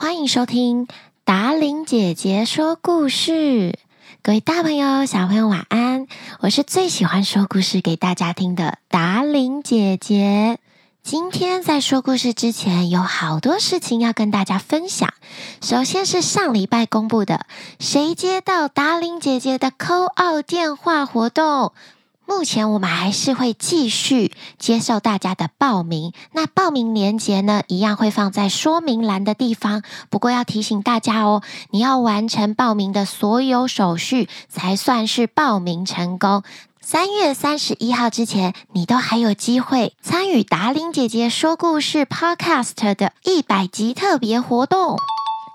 欢迎收听达伶姐姐说故事。各位大朋友、小朋友，晚安！我是最喜欢说故事给大家听的达伶姐姐。今天在说故事之前，有好多事情要跟大家分享。首先是上礼拜公布的“谁接到达伶姐姐的 call out 电话”活动。目前我们还是会继续接受大家的报名，那报名链接呢，一样会放在说明栏的地方。不过要提醒大家哦，你要完成报名的所有手续，才算是报名成功。三月三十一号之前，你都还有机会参与达伶姐姐说故事 Podcast 的一百集特别活动。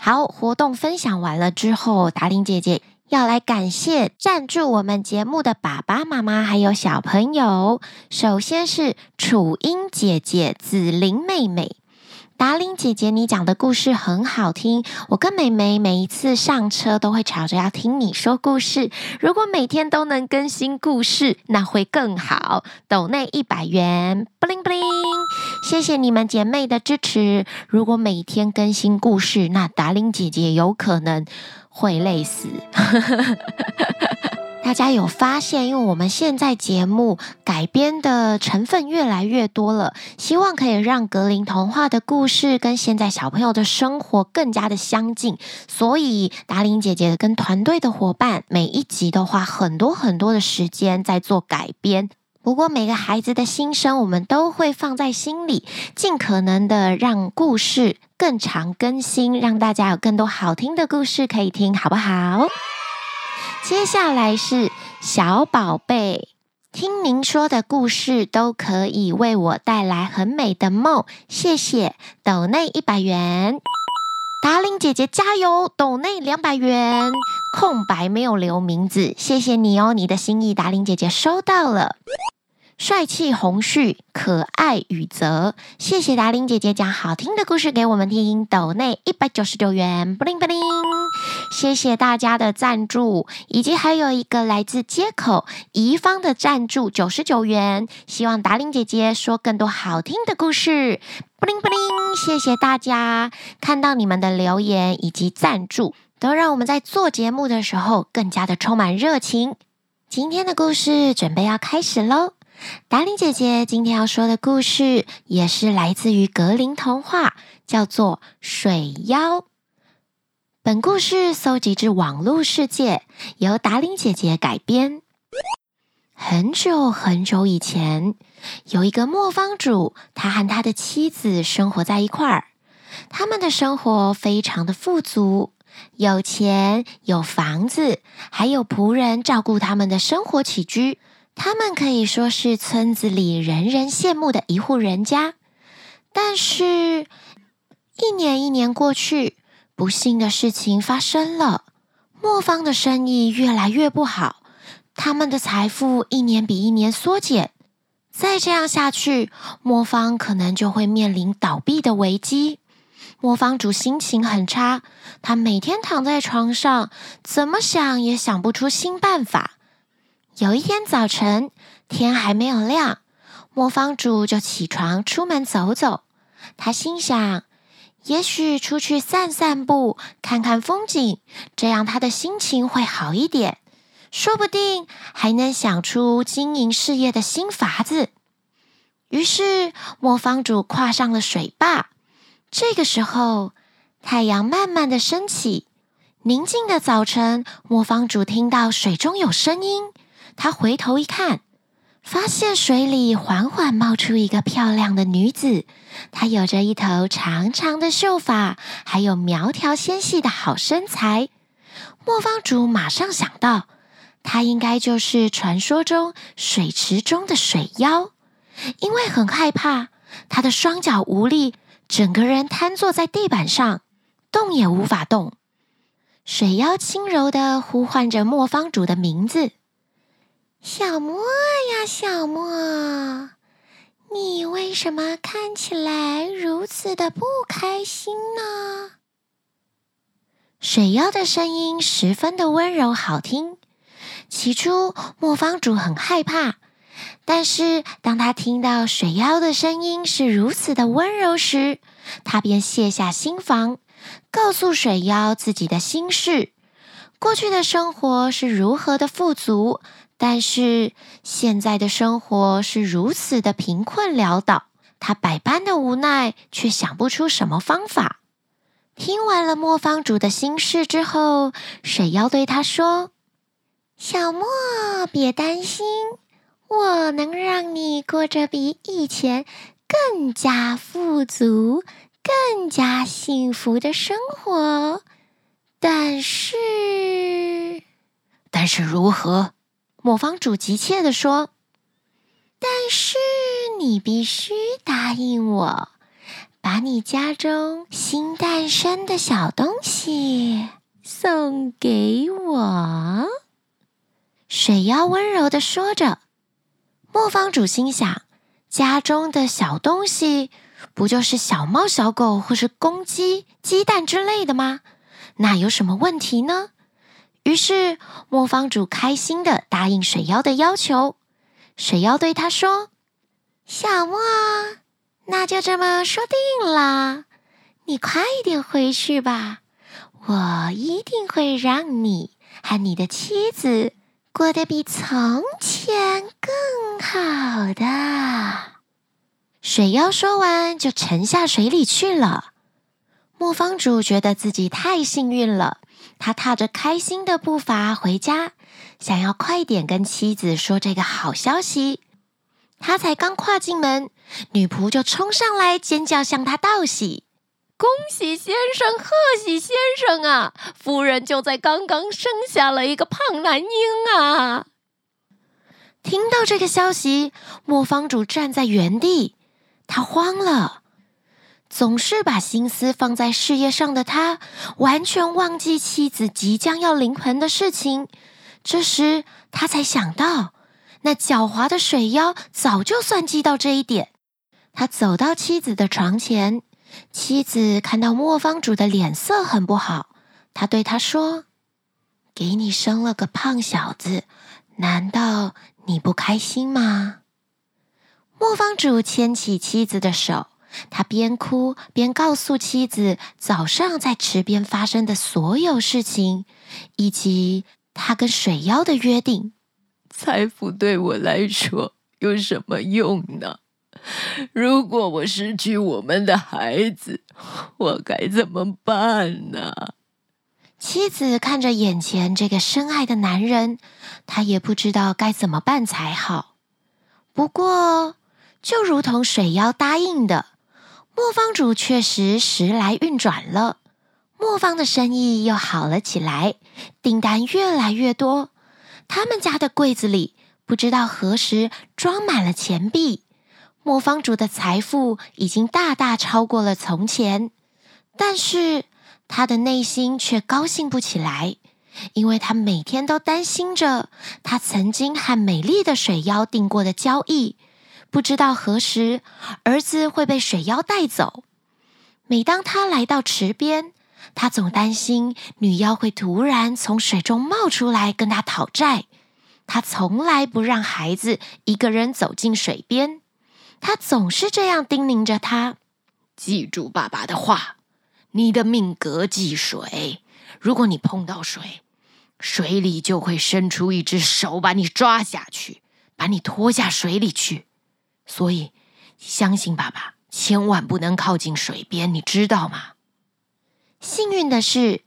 好，活动分享完了之后，达伶姐姐。要来感谢赞助我们节目的爸爸妈妈还有小朋友。首先是楚英姐姐、紫玲妹妹。达玲姐姐，你讲的故事很好听。我跟妹妹每一次上车都会吵着要听你说故事。如果每天都能更新故事，那会更好。抖内一百元，布灵布灵。谢谢你们姐妹的支持。如果每天更新故事，那达玲姐姐有可能。会累死！大家有发现，因为我们现在节目改编的成分越来越多了，希望可以让格林童话的故事跟现在小朋友的生活更加的相近，所以达玲姐姐跟团队的伙伴每一集都花很多很多的时间在做改编。不过每个孩子的心声，我们都会放在心里，尽可能的让故事更常更新，让大家有更多好听的故事可以听，好不好？接下来是小宝贝，听您说的故事都可以为我带来很美的梦，谢谢。抖内一百元，达伶姐姐加油！抖内两百元，空白没有留名字，谢谢你哦，你的心意，达伶姐姐收到了。帅气红旭，可爱宇泽，谢谢达伶姐姐讲好听的故事给我们听。抖内一百九十九元，布灵布灵，谢谢大家的赞助，以及还有一个来自街口宜芳的赞助九十九元，希望达伶姐姐说更多好听的故事。布灵布灵，谢谢大家，看到你们的留言以及赞助，都让我们在做节目的时候更加的充满热情。今天的故事准备要开始喽。达伶姐姐今天要说的故事也是来自于格林童话，叫做《水妖》。本故事搜集至网络世界，由达伶姐姐改编。很久很久以前，有一个磨坊主，他和他的妻子生活在一块儿。他们的生活非常的富足，有钱，有房子，还有仆人照顾他们的生活起居。他们可以说是村子里人人羡慕的一户人家，但是，一年一年过去，不幸的事情发生了。磨坊的生意越来越不好，他们的财富一年比一年缩减。再这样下去，磨坊可能就会面临倒闭的危机。磨坊主心情很差，他每天躺在床上，怎么想也想不出新办法。有一天早晨，天还没有亮，磨坊主就起床出门走走。他心想，也许出去散散步，看看风景，这样他的心情会好一点，说不定还能想出经营事业的新法子。于是，磨坊主跨上了水坝。这个时候，太阳慢慢的升起。宁静的早晨，磨坊主听到水中有声音。他回头一看，发现水里缓缓冒出一个漂亮的女子。她有着一头长长的秀发，还有苗条纤细的好身材。磨坊主马上想到，它应该就是传说中水池中的水妖。因为很害怕，她的双脚无力，整个人瘫坐在地板上，动也无法动。水妖轻柔的呼唤着磨坊主的名字。小莫呀，小莫，你为什么看起来如此的不开心呢？水妖的声音十分的温柔好听。起初，磨坊主很害怕，但是当他听到水妖的声音是如此的温柔时，他便卸下心防，告诉水妖自己的心事。过去的生活是如何的富足，但是现在的生活是如此的贫困潦倒。他百般的无奈，却想不出什么方法。听完了磨坊主的心事之后，水妖对他说：“小莫，别担心，我能让你过着比以前更加富足、更加幸福的生活。”但是，但是如何？魔方主急切地说：“但是你必须答应我，把你家中新诞生的小东西送给我。”水妖温柔地说着。磨坊主心想：家中的小东西，不就是小猫、小狗，或是公鸡、鸡蛋之类的吗？那有什么问题呢？于是磨坊主开心地答应水妖的要求。水妖对他说：“小莫，那就这么说定了。你快一点回去吧，我一定会让你和你的妻子过得比从前更好的。”水妖说完，就沉下水里去了。磨坊主觉得自己太幸运了，他踏着开心的步伐回家，想要快点跟妻子说这个好消息。他才刚跨进门，女仆就冲上来尖叫向他道喜：“恭喜先生，贺喜先生啊！夫人就在刚刚生下了一个胖男婴啊！”听到这个消息，磨坊主站在原地，他慌了。总是把心思放在事业上的他，完全忘记妻子即将要临盆的事情。这时，他才想到，那狡猾的水妖早就算计到这一点。他走到妻子的床前，妻子看到磨坊主的脸色很不好，他对他说：“给你生了个胖小子，难道你不开心吗？”磨坊主牵起妻子的手。他边哭边告诉妻子早上在池边发生的所有事情，以及他跟水妖的约定。财富对我来说有什么用呢？如果我失去我们的孩子，我该怎么办呢？妻子看着眼前这个深爱的男人，她也不知道该怎么办才好。不过，就如同水妖答应的。磨坊主确实时来运转了，磨坊的生意又好了起来，订单越来越多。他们家的柜子里不知道何时装满了钱币，磨坊主的财富已经大大超过了从前。但是他的内心却高兴不起来，因为他每天都担心着他曾经和美丽的水妖订过的交易。不知道何时儿子会被水妖带走。每当他来到池边，他总担心女妖会突然从水中冒出来跟他讨债。他从来不让孩子一个人走进水边，他总是这样叮咛着他：“记住爸爸的话，你的命格忌水。如果你碰到水，水里就会伸出一只手把你抓下去，把你拖下水里去。”所以，相信爸爸，千万不能靠近水边，你知道吗？幸运的是，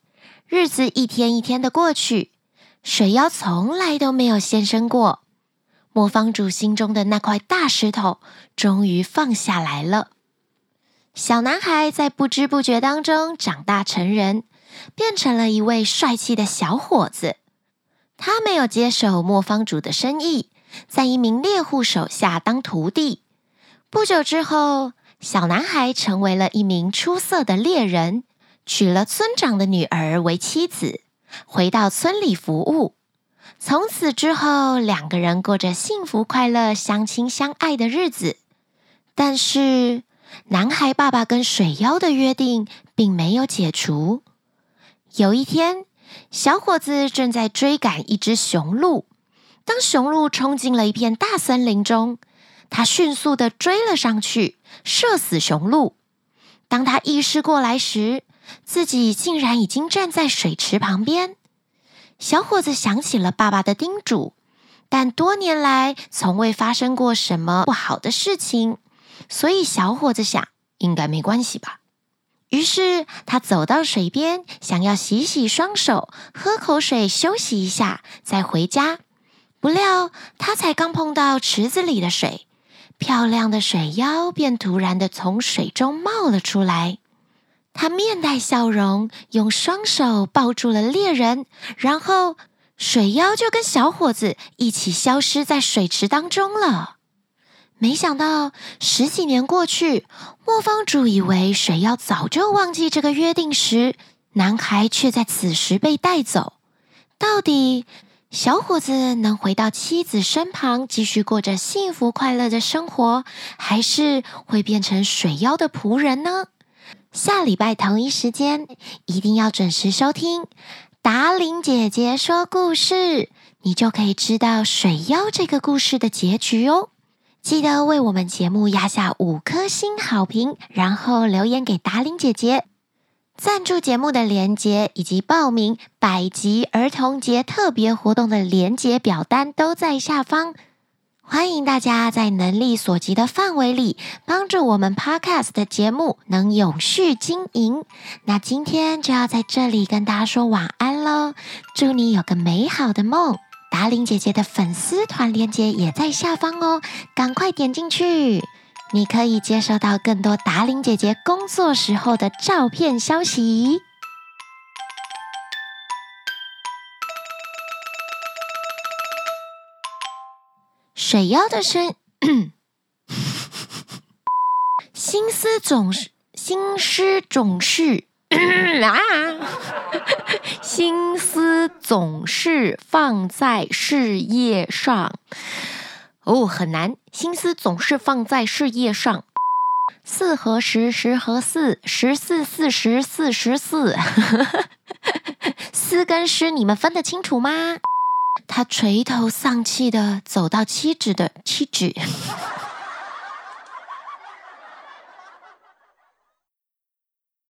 日子一天一天的过去，水妖从来都没有现身过。磨坊主心中的那块大石头终于放下来了。小男孩在不知不觉当中长大成人，变成了一位帅气的小伙子。他没有接手磨坊主的生意。在一名猎户手下当徒弟，不久之后，小男孩成为了一名出色的猎人，娶了村长的女儿为妻子，回到村里服务。从此之后，两个人过着幸福快乐、相亲相爱的日子。但是，男孩爸爸跟水妖的约定并没有解除。有一天，小伙子正在追赶一只雄鹿。当雄鹿冲进了一片大森林中，他迅速地追了上去，射死雄鹿。当他意识过来时，自己竟然已经站在水池旁边。小伙子想起了爸爸的叮嘱，但多年来从未发生过什么不好的事情，所以小伙子想，应该没关系吧。于是他走到水边，想要洗洗双手，喝口水，休息一下，再回家。不料他才刚碰到池子里的水，漂亮的水妖便突然的从水中冒了出来。他面带笑容，用双手抱住了猎人，然后水妖就跟小伙子一起消失在水池当中了。没想到十几年过去，磨坊主以为水妖早就忘记这个约定时，男孩却在此时被带走。到底小伙子能回到妻子身旁，继续过着幸福快乐的生活，还是会变成水妖的仆人呢？下礼拜同一时间，一定要准时收听达伶姐姐说故事，你就可以知道水妖这个故事的结局哦。记得为我们节目压下五颗星好评，然后留言给达伶姐姐。赞助节目的链接以及报名百集儿童节特别活动的链接表单都在下方。欢迎大家在能力所及的范围里，帮助我们 Podcast 的节目能永续经营。那今天就要在这里跟大家说晚安喽，祝你有个美好的梦。达玲姐姐的粉丝团链接也在下方哦，赶快点进去，你可以接收到更多达玲姐姐工作时候的照片消息。水妖的声，心思总是心思总是啊，心思总是放在事业上。哦，很难，心思总是放在事业上。四和十，十和四，十四四十四十四。四跟十，你们分得清楚吗？他垂头丧气地走到妻子的妻子。